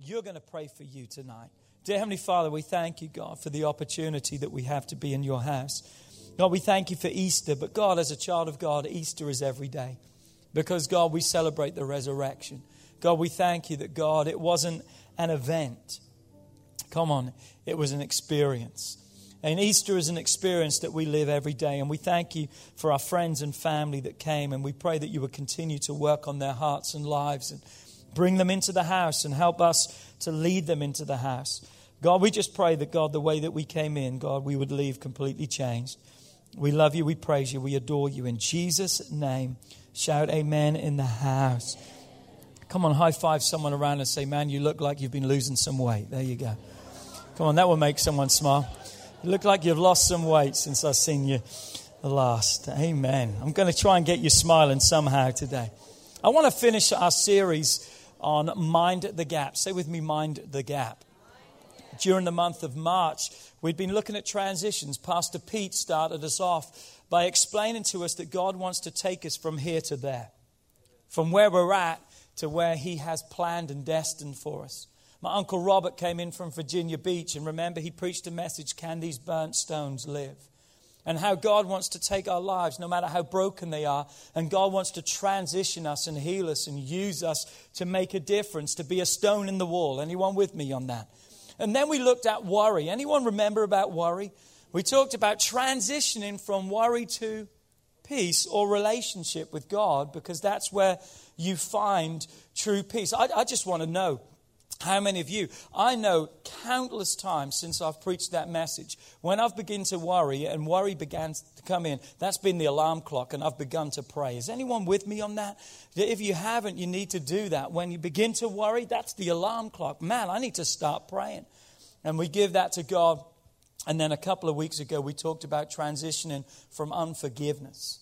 you're going to pray for you tonight. Dear Heavenly Father, we thank you, God, for the opportunity that we have to be in your house. God, we thank you for Easter, but God, as a child of God, Easter is every day because, God, we celebrate the resurrection. God, we thank you that, God, it wasn't an event. Come on, it was an experience. And Easter is an experience that we live every day. And we thank you for our friends and family that came. And we pray that you would continue to work on their hearts and lives and bring them into the house and help us to lead them into the house. God, we just pray that, God, the way that we came in, God, we would leave completely changed. We love you, we praise you, we adore you. In Jesus' name, shout amen in the house. Come on, high five someone around and say, Man, you look like you've been losing some weight. There you go. Come on, that will make someone smile. You look like you've lost some weight since I've seen you last. Amen. I'm going to try and get you smiling somehow today. I want to finish our series on Mind the Gap. Say with me, Mind the Gap. During the month of March, we'd been looking at transitions. Pastor Pete started us off by explaining to us that God wants to take us from here to there, from where we're at to where He has planned and destined for us. My uncle Robert came in from Virginia Beach, and remember, he preached a message Can these burnt stones live? And how God wants to take our lives, no matter how broken they are, and God wants to transition us and heal us and use us to make a difference, to be a stone in the wall. Anyone with me on that? And then we looked at worry. Anyone remember about worry? We talked about transitioning from worry to peace or relationship with God because that's where you find true peace. I, I just want to know how many of you? I know countless times since I've preached that message, when I've begun to worry and worry began to come in, that's been the alarm clock and I've begun to pray. Is anyone with me on that? If you haven't, you need to do that. When you begin to worry, that's the alarm clock. Man, I need to start praying. And we give that to God. And then a couple of weeks ago, we talked about transitioning from unforgiveness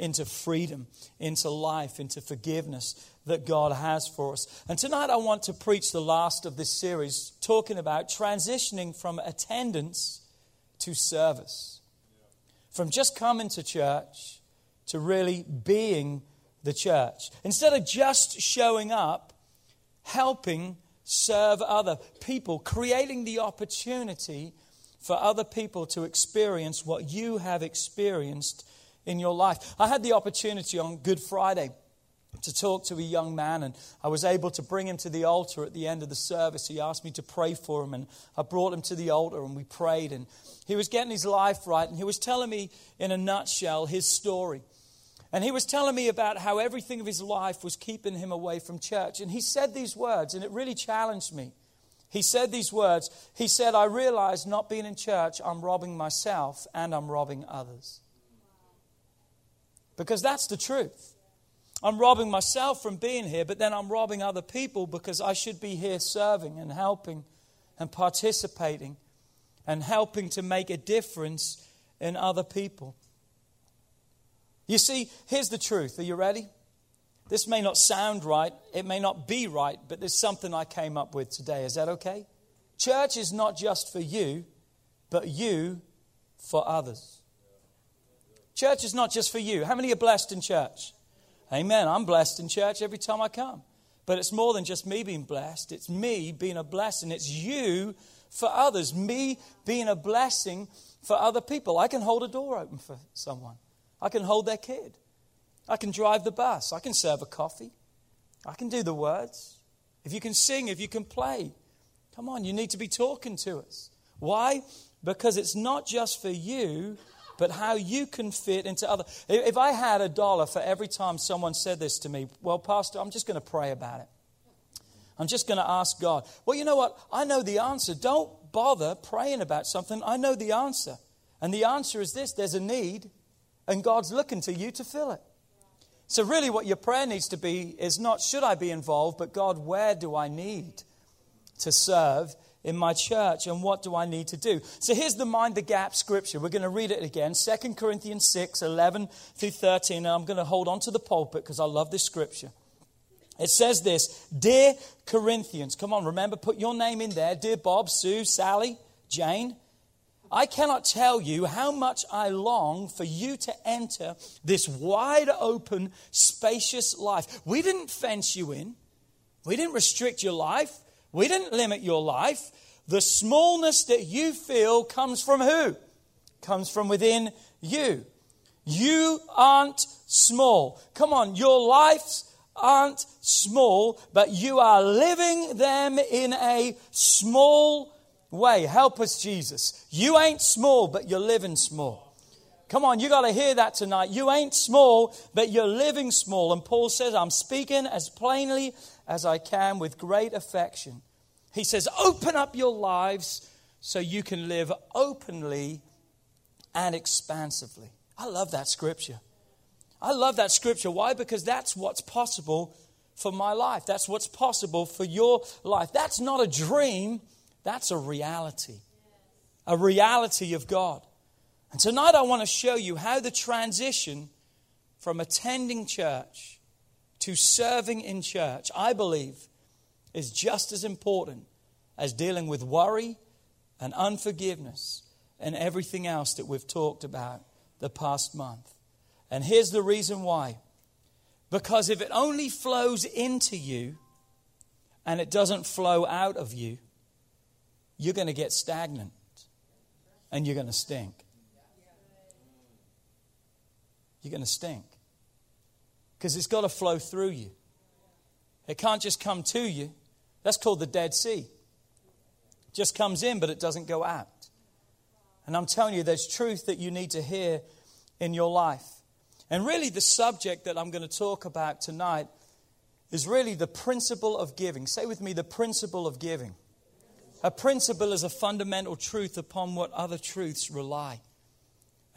into freedom, into life, into forgiveness that God has for us. And tonight I want to preach the last of this series, talking about transitioning from attendance to service. From just coming to church to really being the church. Instead of just showing up, helping serve other people, creating the opportunity for other people to experience what you have experienced in your life. I had the opportunity on Good Friday to talk to a young man, and I was able to bring him to the altar at the end of the service. He asked me to pray for him, and I brought him to the altar, and we prayed. And he was getting his life right, and he was telling me in a nutshell his story. And he was telling me about how everything of his life was keeping him away from church. And he said these words, and it really challenged me. He said these words. He said, I realize not being in church, I'm robbing myself and I'm robbing others. Because that's the truth. I'm robbing myself from being here, but then I'm robbing other people because I should be here serving and helping and participating and helping to make a difference in other people. You see, here's the truth. Are you ready? This may not sound right, it may not be right, but there's something I came up with today. Is that okay? Church is not just for you, but you for others. Church is not just for you. How many are blessed in church? Amen. I'm blessed in church every time I come. But it's more than just me being blessed, it's me being a blessing. It's you for others, me being a blessing for other people. I can hold a door open for someone, I can hold their kid, I can drive the bus, I can serve a coffee, I can do the words. If you can sing, if you can play, come on, you need to be talking to us. Why? Because it's not just for you, but how you can fit into other. If I had a dollar for every time someone said this to me, well, Pastor, I'm just going to pray about it. I'm just going to ask God. Well, you know what? I know the answer. Don't bother praying about something. I know the answer. And the answer is this there's a need, and God's looking to you to fill it. So, really, what your prayer needs to be is not, should I be involved, but God, where do I need to serve in my church and what do I need to do? So here's the mind the gap scripture. We're going to read it again 2 Corinthians 6 11 through 13. And I'm going to hold on to the pulpit because I love this scripture. It says this Dear Corinthians, come on, remember, put your name in there. Dear Bob, Sue, Sally, Jane. I cannot tell you how much I long for you to enter this wide open, spacious life. We didn't fence you in, we didn't restrict your life. We didn't limit your life. The smallness that you feel comes from who? Comes from within you. You aren't small. Come on, your lives aren't small, but you are living them in a small way. Help us, Jesus. You ain't small, but you're living small. Come on, you got to hear that tonight. You ain't small, but you're living small. And Paul says, I'm speaking as plainly as I can with great affection. He says, Open up your lives so you can live openly and expansively. I love that scripture. I love that scripture. Why? Because that's what's possible for my life. That's what's possible for your life. That's not a dream, that's a reality. A reality of God. And tonight I want to show you how the transition from attending church to serving in church, I believe, is just as important as dealing with worry and unforgiveness and everything else that we've talked about the past month. And here's the reason why. Because if it only flows into you and it doesn't flow out of you, you're going to get stagnant and you're going to stink you're going to stink. Because it's got to flow through you. It can't just come to you. That's called the Dead Sea. It just comes in, but it doesn't go out. And I'm telling you, there's truth that you need to hear in your life. And really, the subject that I'm going to talk about tonight is really the principle of giving. Say with me, the principle of giving. A principle is a fundamental truth upon what other truths rely.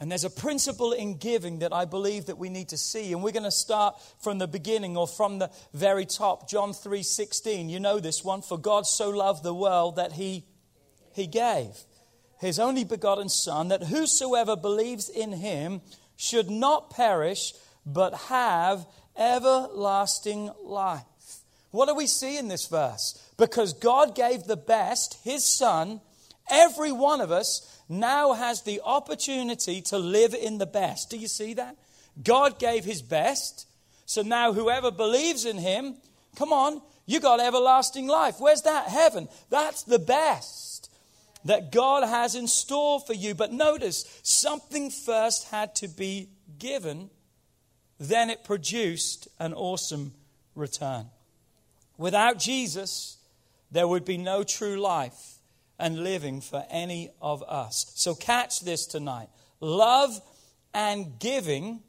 And there's a principle in giving that I believe that we need to see. And we're going to start from the beginning or from the very top. John 3:16. You know this one, for God so loved the world that he he gave his only begotten son that whosoever believes in him should not perish but have everlasting life. What do we see in this verse? Because God gave the best, his son, every one of us now has the opportunity to live in the best. Do you see that? God gave his best. So now whoever believes in him, come on, you got everlasting life. Where's that? Heaven. That's the best that God has in store for you. But notice, something first had to be given, then it produced an awesome return. Without Jesus, there would be no true life and living for any of us. So catch this tonight. Love and giving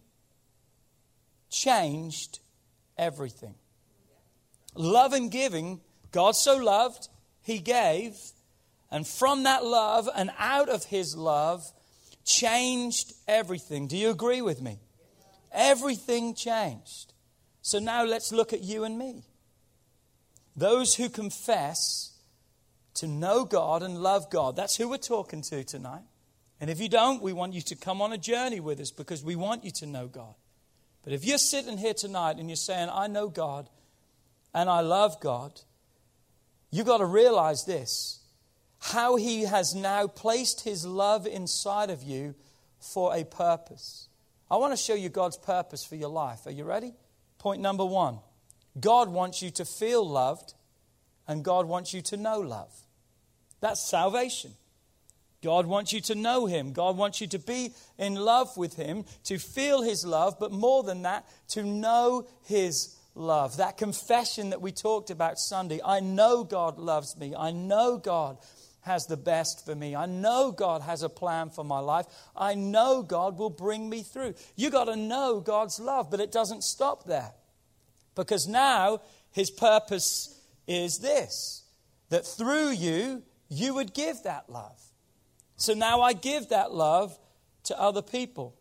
changed everything. Love and giving, God so loved, He gave, and from that love and out of His love, changed everything. Do you agree with me? Everything changed. So now let's look at you and me. Those who confess to know God and love God. That's who we're talking to tonight. And if you don't, we want you to come on a journey with us because we want you to know God. But if you're sitting here tonight and you're saying, I know God and I love God, you've got to realize this how He has now placed His love inside of you for a purpose. I want to show you God's purpose for your life. Are you ready? Point number one God wants you to feel loved, and God wants you to know love. That's salvation. God wants you to know Him. God wants you to be in love with Him, to feel His love, but more than that, to know His love. That confession that we talked about Sunday I know God loves me. I know God has the best for me. I know God has a plan for my life. I know God will bring me through. You got to know God's love, but it doesn't stop there. Because now His purpose is this that through you, you would give that love. So now I give that love to other people.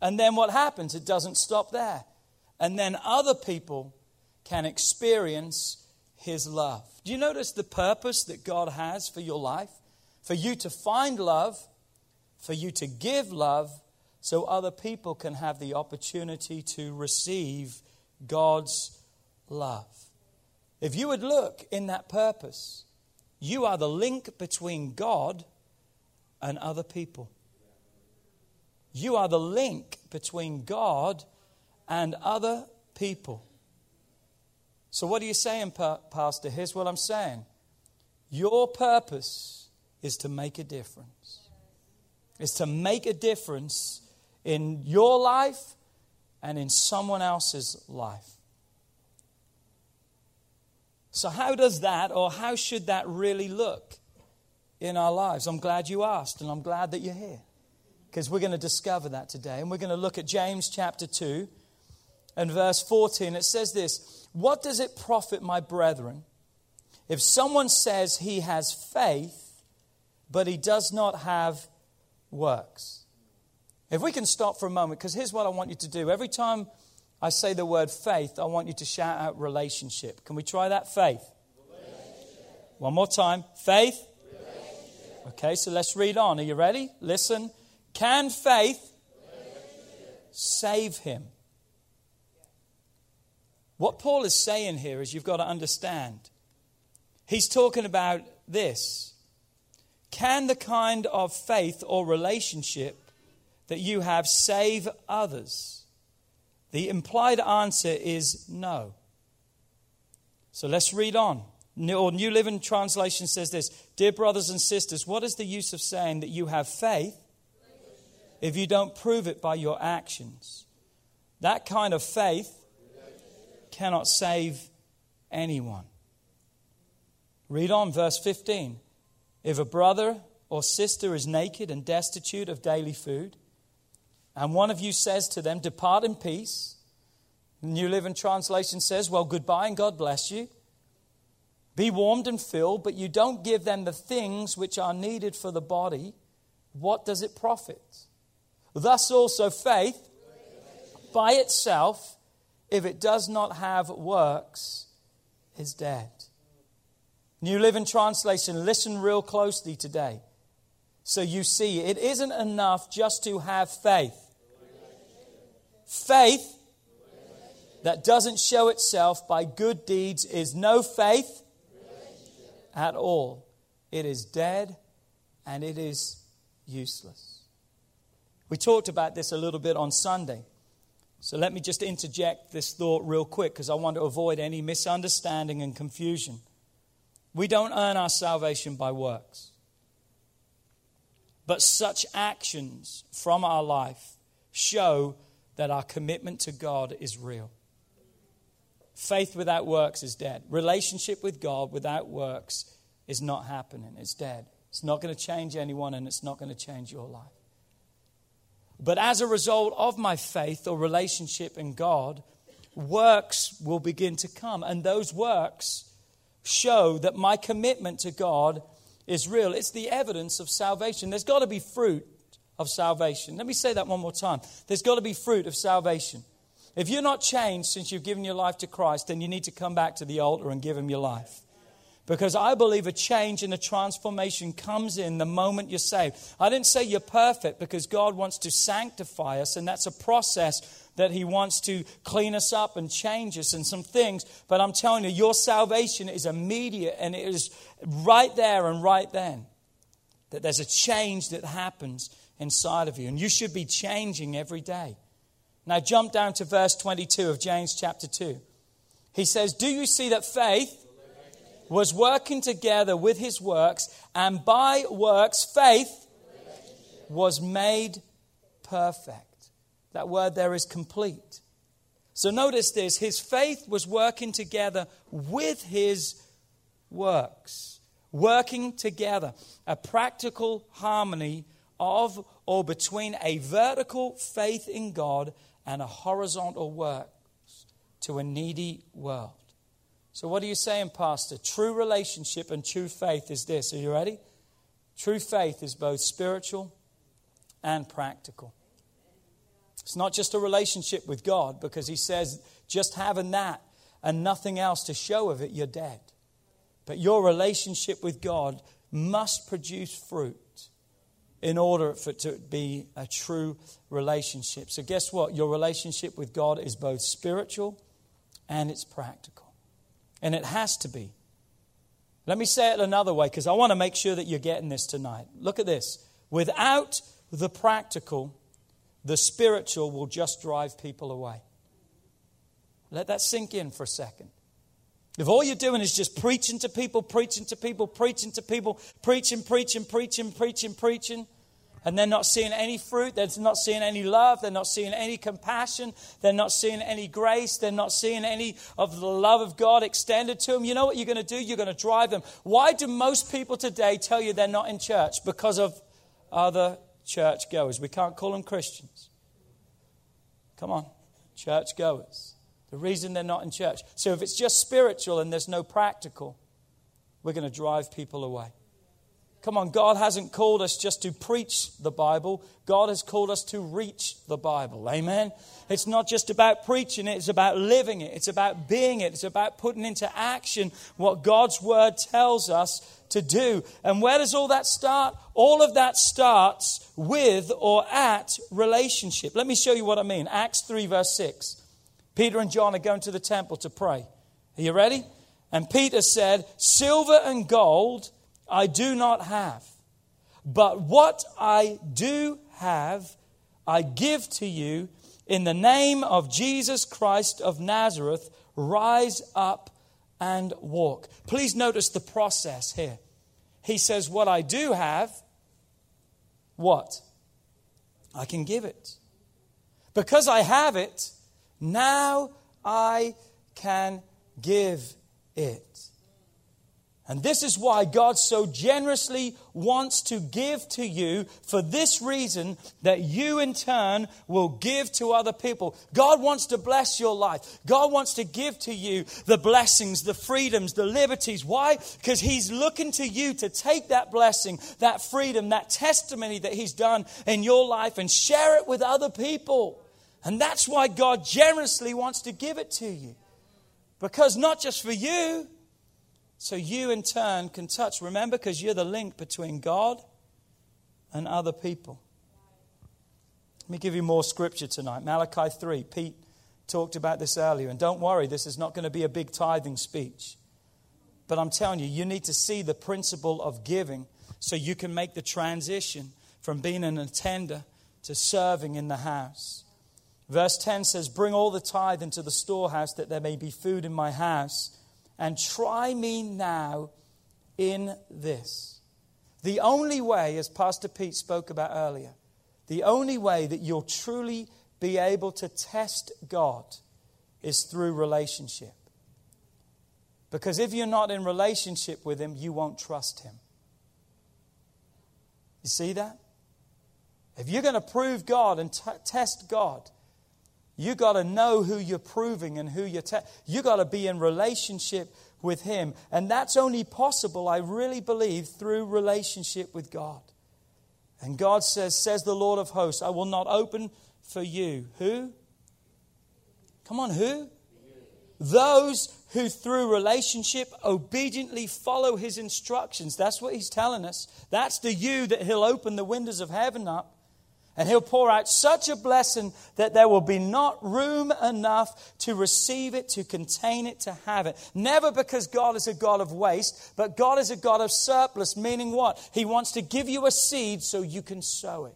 And then what happens? It doesn't stop there. And then other people can experience His love. Do you notice the purpose that God has for your life? For you to find love, for you to give love, so other people can have the opportunity to receive God's love. If you would look in that purpose, you are the link between God and other people. You are the link between God and other people. So, what are you saying, Pastor? Here's what I'm saying Your purpose is to make a difference. Is to make a difference in your life and in someone else's life. So, how does that, or how should that really look in our lives? I'm glad you asked, and I'm glad that you're here because we're going to discover that today. And we're going to look at James chapter 2 and verse 14. It says this What does it profit, my brethren, if someone says he has faith, but he does not have works? If we can stop for a moment, because here's what I want you to do. Every time I say the word faith, I want you to shout out relationship. Can we try that? Faith. One more time. Faith. Okay, so let's read on. Are you ready? Listen. Can faith save him? What Paul is saying here is you've got to understand. He's talking about this. Can the kind of faith or relationship that you have save others? The implied answer is no. So let's read on. Or New Living Translation says this Dear brothers and sisters, what is the use of saying that you have faith if you don't prove it by your actions? That kind of faith cannot save anyone. Read on, verse 15. If a brother or sister is naked and destitute of daily food, and one of you says to them, Depart in peace. New Living Translation says, Well, goodbye and God bless you. Be warmed and filled, but you don't give them the things which are needed for the body. What does it profit? Thus also faith, by itself, if it does not have works, is dead. New Living Translation, listen real closely today. So you see, it isn't enough just to have faith. Faith that doesn't show itself by good deeds is no faith at all. It is dead and it is useless. We talked about this a little bit on Sunday. So let me just interject this thought real quick because I want to avoid any misunderstanding and confusion. We don't earn our salvation by works. But such actions from our life show that our commitment to God is real. Faith without works is dead. Relationship with God without works is not happening, it's dead. It's not going to change anyone and it's not going to change your life. But as a result of my faith or relationship in God, works will begin to come. And those works show that my commitment to God is real. It's the evidence of salvation. There's got to be fruit of salvation. Let me say that one more time. There's got to be fruit of salvation. If you're not changed since you've given your life to Christ, then you need to come back to the altar and give Him your life. Because I believe a change and a transformation comes in the moment you're saved. I didn't say you're perfect because God wants to sanctify us, and that's a process that He wants to clean us up and change us and some things. But I'm telling you, your salvation is immediate and it is right there and right then. That there's a change that happens inside of you, and you should be changing every day. Now, jump down to verse 22 of James chapter 2. He says, Do you see that faith was working together with his works, and by works, faith was made perfect? That word there is complete. So notice this his faith was working together with his works, working together, a practical harmony of or between a vertical faith in God and a horizontal works to a needy world. So, what are you saying, Pastor? True relationship and true faith is this. Are you ready? True faith is both spiritual and practical. It's not just a relationship with God because He says, just having that and nothing else to show of it, you're dead. But your relationship with God must produce fruit in order for it to be a true relationship. So, guess what? Your relationship with God is both spiritual and it's practical. And it has to be. Let me say it another way because I want to make sure that you're getting this tonight. Look at this. Without the practical, the spiritual will just drive people away. Let that sink in for a second. If all you're doing is just preaching to people, preaching to people, preaching to people, preaching, preaching, preaching, preaching, preaching, and they're not seeing any fruit, they're not seeing any love, they're not seeing any compassion, they're not seeing any grace, they're not seeing any of the love of God extended to them, you know what you're going to do? You're going to drive them. Why do most people today tell you they're not in church? Because of other church goers. We can't call them Christians. Come on, church goers. The reason they're not in church. So if it's just spiritual and there's no practical, we're going to drive people away. Come on, God hasn't called us just to preach the Bible. God has called us to reach the Bible. Amen. It's not just about preaching it, it's about living it. It's about being it. It's about putting into action what God's word tells us to do. And where does all that start? All of that starts with or at relationship. Let me show you what I mean. Acts 3, verse 6. Peter and John are going to the temple to pray. Are you ready? And Peter said, Silver and gold I do not have, but what I do have, I give to you in the name of Jesus Christ of Nazareth. Rise up and walk. Please notice the process here. He says, What I do have, what? I can give it. Because I have it, now I can give it. And this is why God so generously wants to give to you for this reason that you in turn will give to other people. God wants to bless your life. God wants to give to you the blessings, the freedoms, the liberties. Why? Because He's looking to you to take that blessing, that freedom, that testimony that He's done in your life and share it with other people. And that's why God generously wants to give it to you. Because not just for you, so you in turn can touch. Remember, because you're the link between God and other people. Let me give you more scripture tonight. Malachi 3. Pete talked about this earlier. And don't worry, this is not going to be a big tithing speech. But I'm telling you, you need to see the principle of giving so you can make the transition from being an attender to serving in the house. Verse 10 says, Bring all the tithe into the storehouse that there may be food in my house, and try me now in this. The only way, as Pastor Pete spoke about earlier, the only way that you'll truly be able to test God is through relationship. Because if you're not in relationship with Him, you won't trust Him. You see that? If you're going to prove God and t- test God, you got to know who you're proving and who you're. Te- you got to be in relationship with Him. And that's only possible, I really believe, through relationship with God. And God says, says the Lord of hosts, I will not open for you. Who? Come on, who? Those who through relationship obediently follow his instructions. That's what he's telling us. That's the you that he'll open the windows of heaven up and he'll pour out such a blessing that there will be not room enough to receive it, to contain it, to have it. Never because God is a God of waste, but God is a God of surplus, meaning what? He wants to give you a seed so you can sow it.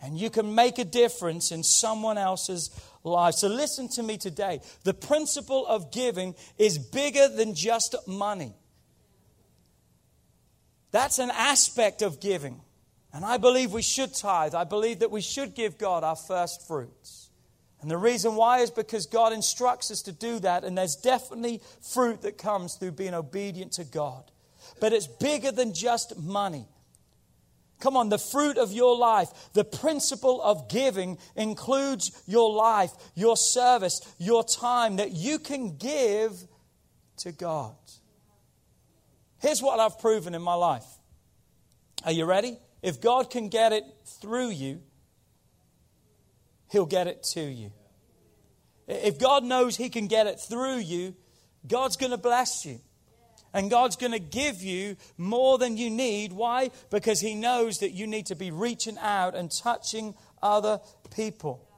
And you can make a difference in someone else's life. So listen to me today. The principle of giving is bigger than just money. That's an aspect of giving. And I believe we should tithe. I believe that we should give God our first fruits. And the reason why is because God instructs us to do that, and there's definitely fruit that comes through being obedient to God. But it's bigger than just money. Come on, the fruit of your life, the principle of giving includes your life, your service, your time that you can give to God. Here's what I've proven in my life. Are you ready? If God can get it through you, He'll get it to you. If God knows He can get it through you, God's going to bless you. And God's going to give you more than you need. Why? Because He knows that you need to be reaching out and touching other people.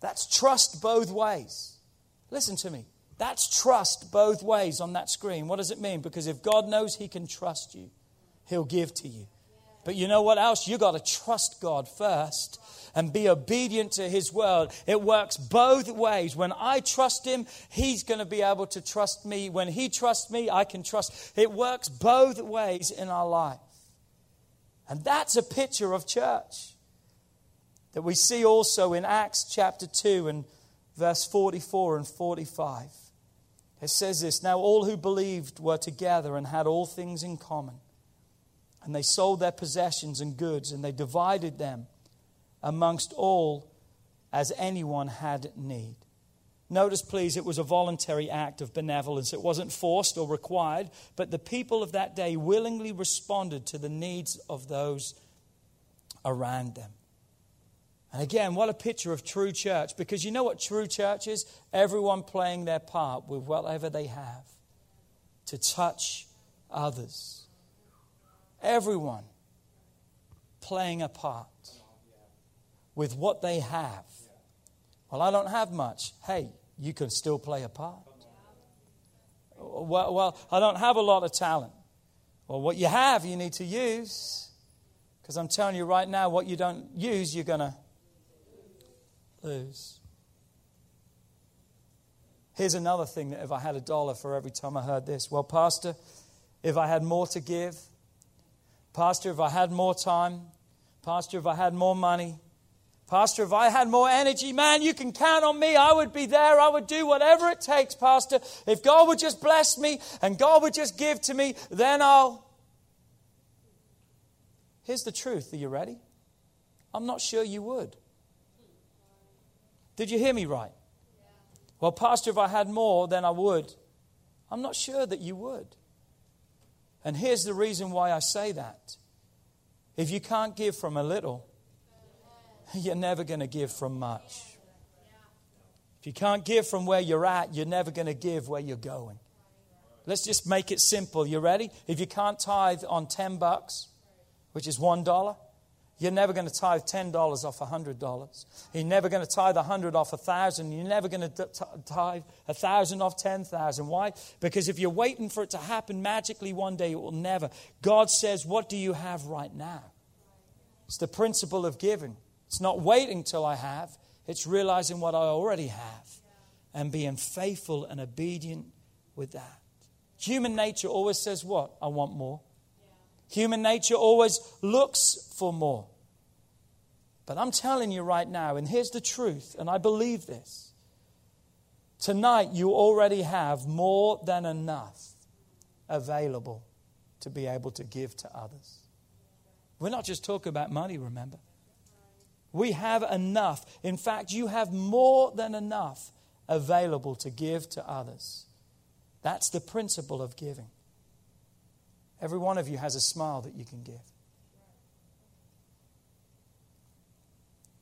That's trust both ways. Listen to me. That's trust both ways on that screen. What does it mean? Because if God knows He can trust you, He'll give to you. But you know what else? You got to trust God first and be obedient to His word. It works both ways. When I trust Him, He's going to be able to trust me. When He trusts me, I can trust. It works both ways in our life. And that's a picture of church that we see also in Acts chapter 2 and verse 44 and 45. It says this Now all who believed were together and had all things in common. And they sold their possessions and goods, and they divided them amongst all as anyone had need. Notice, please, it was a voluntary act of benevolence. It wasn't forced or required, but the people of that day willingly responded to the needs of those around them. And again, what a picture of true church, because you know what true church is? Everyone playing their part with whatever they have to touch others. Everyone playing a part with what they have. Well, I don't have much. Hey, you can still play a part. Well, well, I don't have a lot of talent. Well, what you have, you need to use. Because I'm telling you right now, what you don't use, you're going to lose. Here's another thing that if I had a dollar for every time I heard this, well, Pastor, if I had more to give, Pastor, if I had more time, Pastor, if I had more money, Pastor, if I had more energy, man, you can count on me. I would be there. I would do whatever it takes, Pastor. If God would just bless me and God would just give to me, then I'll. Here's the truth. Are you ready? I'm not sure you would. Did you hear me right? Well, Pastor, if I had more, then I would. I'm not sure that you would. And here's the reason why I say that. If you can't give from a little, you're never going to give from much. If you can't give from where you're at, you're never going to give where you're going. Let's just make it simple. You ready? If you can't tithe on 10 bucks, which is $1, you're never going to tithe $10 off $100. You're never going to tithe 100 off 1,000. You're never going to tithe 1,000 off 10,000. Why? Because if you're waiting for it to happen magically one day, it will never. God says, What do you have right now? It's the principle of giving. It's not waiting till I have, it's realizing what I already have and being faithful and obedient with that. Human nature always says, What? I want more. Human nature always looks for more. But I'm telling you right now, and here's the truth, and I believe this. Tonight, you already have more than enough available to be able to give to others. We're not just talking about money, remember. We have enough. In fact, you have more than enough available to give to others. That's the principle of giving. Every one of you has a smile that you can give.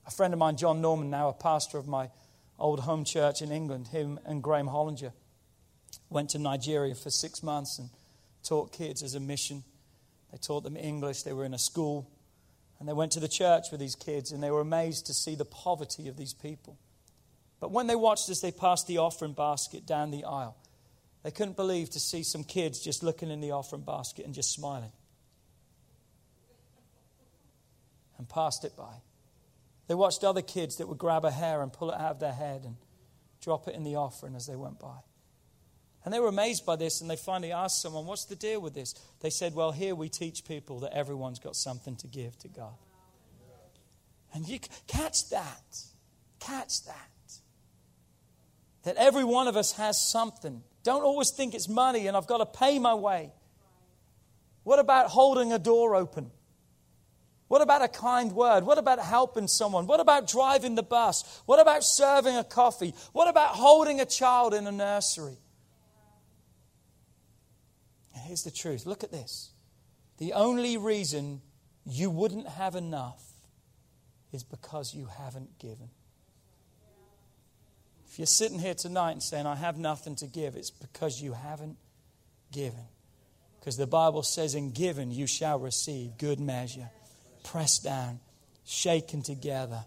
A friend of mine, John Norman, now a pastor of my old home church in England, him and Graham Hollinger went to Nigeria for six months and taught kids as a mission. They taught them English, they were in a school. And they went to the church with these kids and they were amazed to see the poverty of these people. But when they watched as they passed the offering basket down the aisle, they couldn't believe to see some kids just looking in the offering basket and just smiling. And passed it by. They watched other kids that would grab a hair and pull it out of their head and drop it in the offering as they went by. And they were amazed by this, and they finally asked someone, What's the deal with this? They said, Well, here we teach people that everyone's got something to give to God. And you catch that. Catch that. That every one of us has something. Don't always think it's money and I've got to pay my way. What about holding a door open? What about a kind word? What about helping someone? What about driving the bus? What about serving a coffee? What about holding a child in a nursery? And here's the truth look at this. The only reason you wouldn't have enough is because you haven't given. If you're sitting here tonight and saying, I have nothing to give, it's because you haven't given. Because the Bible says, In giving you shall receive good measure, pressed down, shaken together,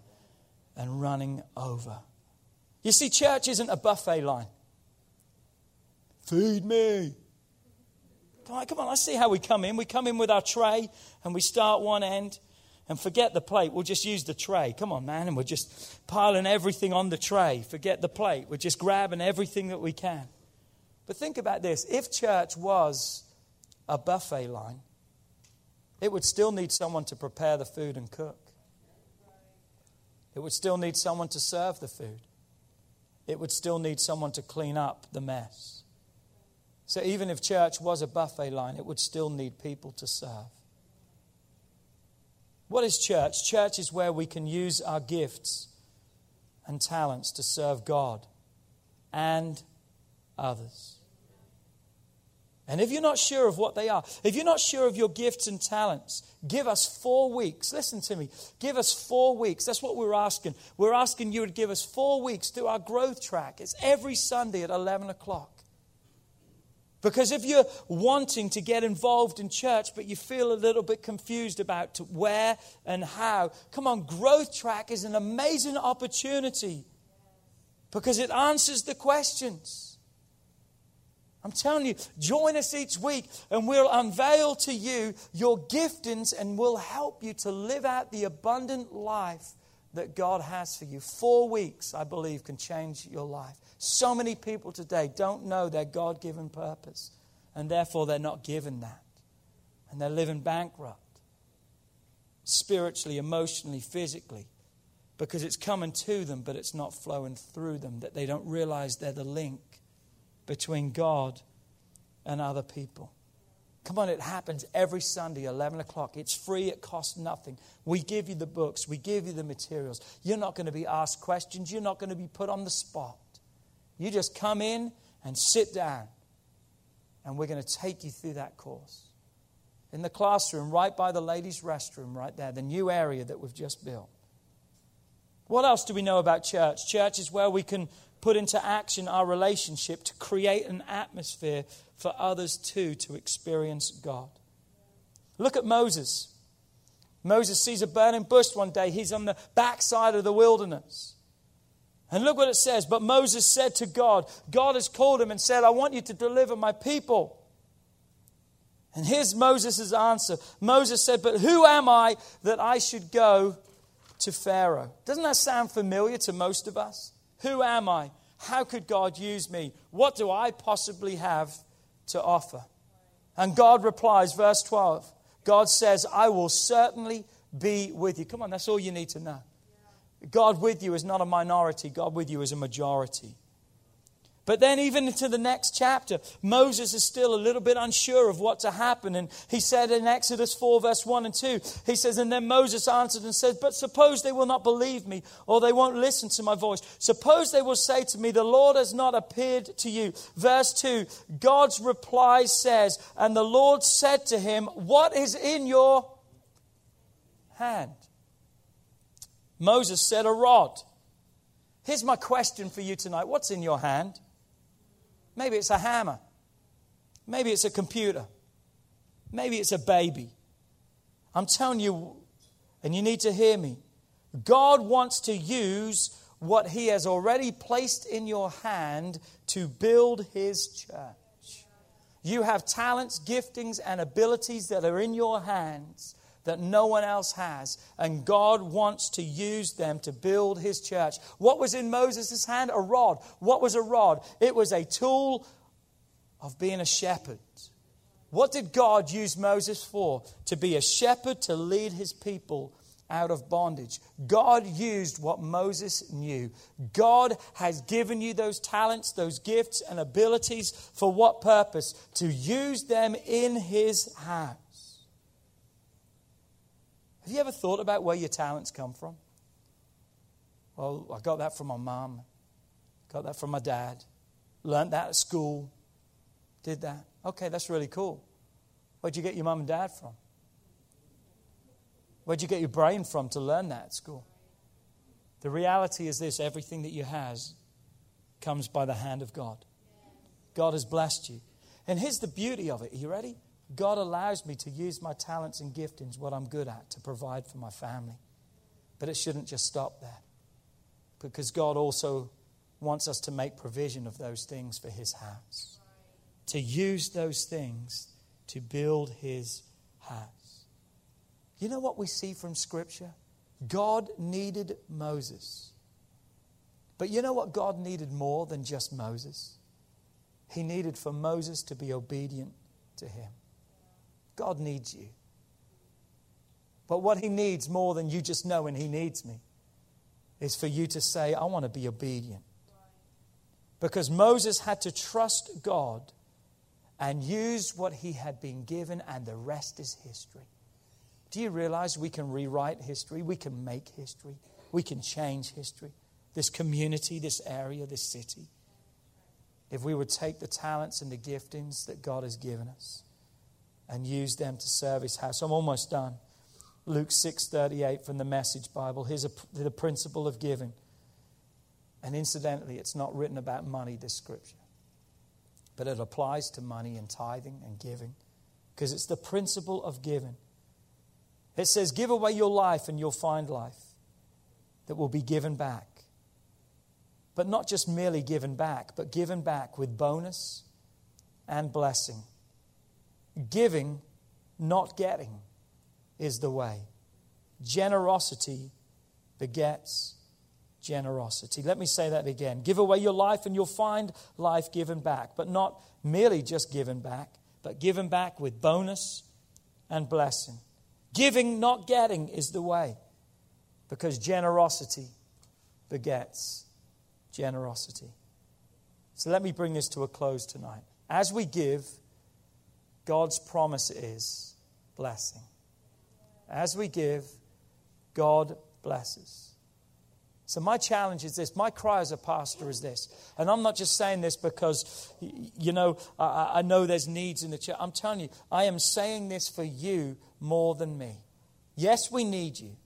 and running over. You see, church isn't a buffet line. Feed me. Come on, come on, let's see how we come in. We come in with our tray and we start one end and forget the plate. We'll just use the tray. Come on, man. And we're just piling everything on the tray. Forget the plate. We're just grabbing everything that we can. But think about this if church was a buffet line, it would still need someone to prepare the food and cook. It would still need someone to serve the food. It would still need someone to clean up the mess. So even if church was a buffet line, it would still need people to serve. What is church? Church is where we can use our gifts and talents to serve God and others. And if you're not sure of what they are, if you're not sure of your gifts and talents, give us four weeks. Listen to me. Give us four weeks. That's what we're asking. We're asking you to give us four weeks through our growth track. It's every Sunday at 11 o'clock. Because if you're wanting to get involved in church, but you feel a little bit confused about where and how, come on, Growth Track is an amazing opportunity because it answers the questions. I'm telling you, join us each week and we'll unveil to you your giftings and we'll help you to live out the abundant life that God has for you. Four weeks, I believe, can change your life. So many people today don't know their God given purpose, and therefore they're not given that. And they're living bankrupt spiritually, emotionally, physically because it's coming to them, but it's not flowing through them, that they don't realize they're the link between God and other people. Come on, it happens every Sunday, 11 o'clock. It's free, it costs nothing. We give you the books, we give you the materials. You're not going to be asked questions, you're not going to be put on the spot. You just come in and sit down, and we're going to take you through that course. In the classroom, right by the ladies' restroom, right there, the new area that we've just built. What else do we know about church? Church is where we can put into action our relationship to create an atmosphere for others too to experience God. Look at Moses. Moses sees a burning bush one day. He's on the backside of the wilderness. And look what it says. But Moses said to God, God has called him and said, I want you to deliver my people. And here's Moses' answer. Moses said, But who am I that I should go to Pharaoh? Doesn't that sound familiar to most of us? Who am I? How could God use me? What do I possibly have to offer? And God replies, verse 12 God says, I will certainly be with you. Come on, that's all you need to know. God with you is not a minority, God with you is a majority. But then, even into the next chapter, Moses is still a little bit unsure of what to happen. And he said in Exodus 4, verse 1 and 2, he says, And then Moses answered and said, But suppose they will not believe me, or they won't listen to my voice. Suppose they will say to me, The Lord has not appeared to you. Verse 2, God's reply says, And the Lord said to him, What is in your hand? Moses said, A rod. Here's my question for you tonight What's in your hand? Maybe it's a hammer. Maybe it's a computer. Maybe it's a baby. I'm telling you, and you need to hear me. God wants to use what He has already placed in your hand to build His church. You have talents, giftings, and abilities that are in your hands that no one else has. And God wants to use them to build his church. What was in Moses' hand? A rod. What was a rod? It was a tool of being a shepherd. What did God use Moses for? To be a shepherd to lead his people out of bondage. God used what Moses knew. God has given you those talents, those gifts, and abilities for what purpose? To use them in his house. Have you ever thought about where your talents come from? Well, I got that from my mom, got that from my dad, learned that at school, did that. Okay, that's really cool. Where'd you get your mom and dad from? Where'd you get your brain from to learn that at school? The reality is this everything that you has comes by the hand of God. God has blessed you. And here's the beauty of it. Are you ready? God allows me to use my talents and giftings, what I'm good at, to provide for my family. But it shouldn't just stop there. Because God also wants us to make provision of those things for His house. To use those things to build his house. You know what we see from Scripture? God needed Moses. But you know what God needed more than just Moses? He needed for Moses to be obedient to him. God needs you. But what he needs more than you just knowing he needs me is for you to say, I want to be obedient. Because Moses had to trust God and use what he had been given, and the rest is history. Do you realize we can rewrite history? We can make history. We can change history. This community, this area, this city. If we would take the talents and the giftings that God has given us and use them to serve his house. I'm almost done. Luke 6:38 from the Message Bible. Here's a, the principle of giving. And incidentally, it's not written about money, this scripture. But it applies to money and tithing and giving because it's the principle of giving. It says, Give away your life and you'll find life that will be given back. But not just merely given back, but given back with bonus and blessing. Giving, not getting, is the way. Generosity begets generosity. Let me say that again. Give away your life and you'll find life given back, but not merely just given back, but given back with bonus and blessing. Giving, not getting, is the way because generosity begets generosity. So let me bring this to a close tonight. As we give, God's promise is blessing. As we give, God blesses. So, my challenge is this. My cry as a pastor is this. And I'm not just saying this because, you know, I, I know there's needs in the church. I'm telling you, I am saying this for you more than me. Yes, we need you,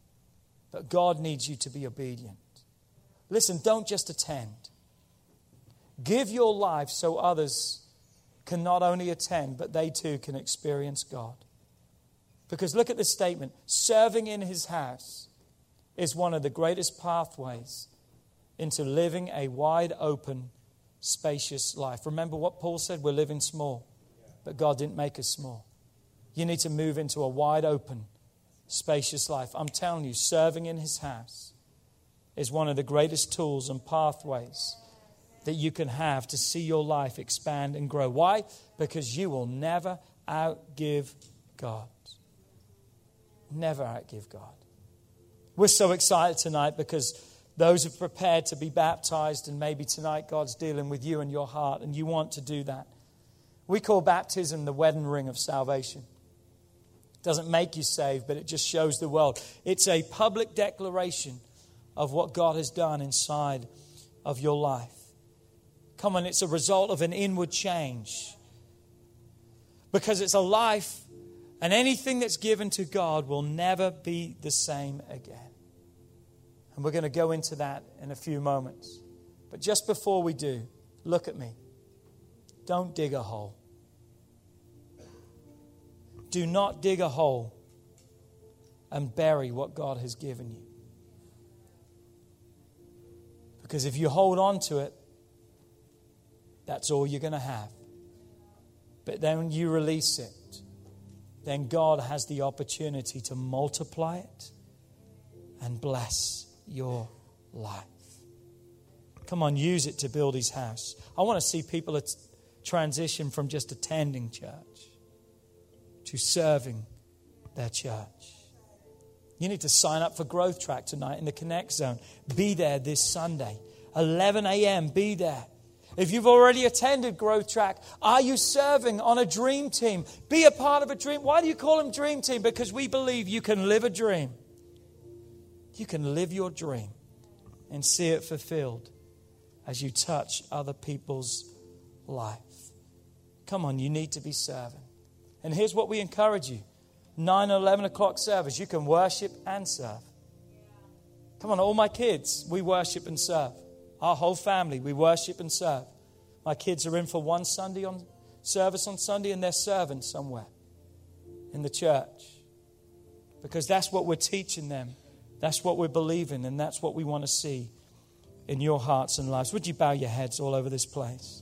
but God needs you to be obedient. Listen, don't just attend. Give your life so others can not only attend, but they too can experience God. Because look at this statement serving in his house is one of the greatest pathways into living a wide open, spacious life. Remember what Paul said? We're living small, but God didn't make us small. You need to move into a wide open, spacious life. I'm telling you, serving in his house is one of the greatest tools and pathways that you can have to see your life expand and grow. Why? Because you will never outgive God. Never outgive God. We're so excited tonight because those have prepared to be baptized, and maybe tonight God's dealing with you and your heart, and you want to do that. We call baptism the wedding ring of salvation. It doesn't make you saved, but it just shows the world. It's a public declaration of what God has done inside of your life. Come on, it's a result of an inward change. Because it's a life and anything that's given to God will never be the same again. And we're going to go into that in a few moments. But just before we do, look at me. Don't dig a hole. Do not dig a hole and bury what God has given you. Because if you hold on to it, that's all you're going to have. But then you release it then God has the opportunity to multiply it and bless your life. Come on, use it to build his house. I want to see people transition from just attending church to serving their church. You need to sign up for Growth Track tonight in the Connect Zone. Be there this Sunday, 11 a.m. Be there. If you've already attended Growth Track, are you serving on a dream team? Be a part of a dream. Why do you call them dream team? Because we believe you can live a dream. You can live your dream and see it fulfilled as you touch other people's life. Come on, you need to be serving. And here's what we encourage you 9 and 11 o'clock service, you can worship and serve. Come on, all my kids, we worship and serve. Our whole family, we worship and serve. My kids are in for one Sunday on service on Sunday and they're serving somewhere in the church. Because that's what we're teaching them. That's what we're believing, and that's what we want to see in your hearts and lives. Would you bow your heads all over this place?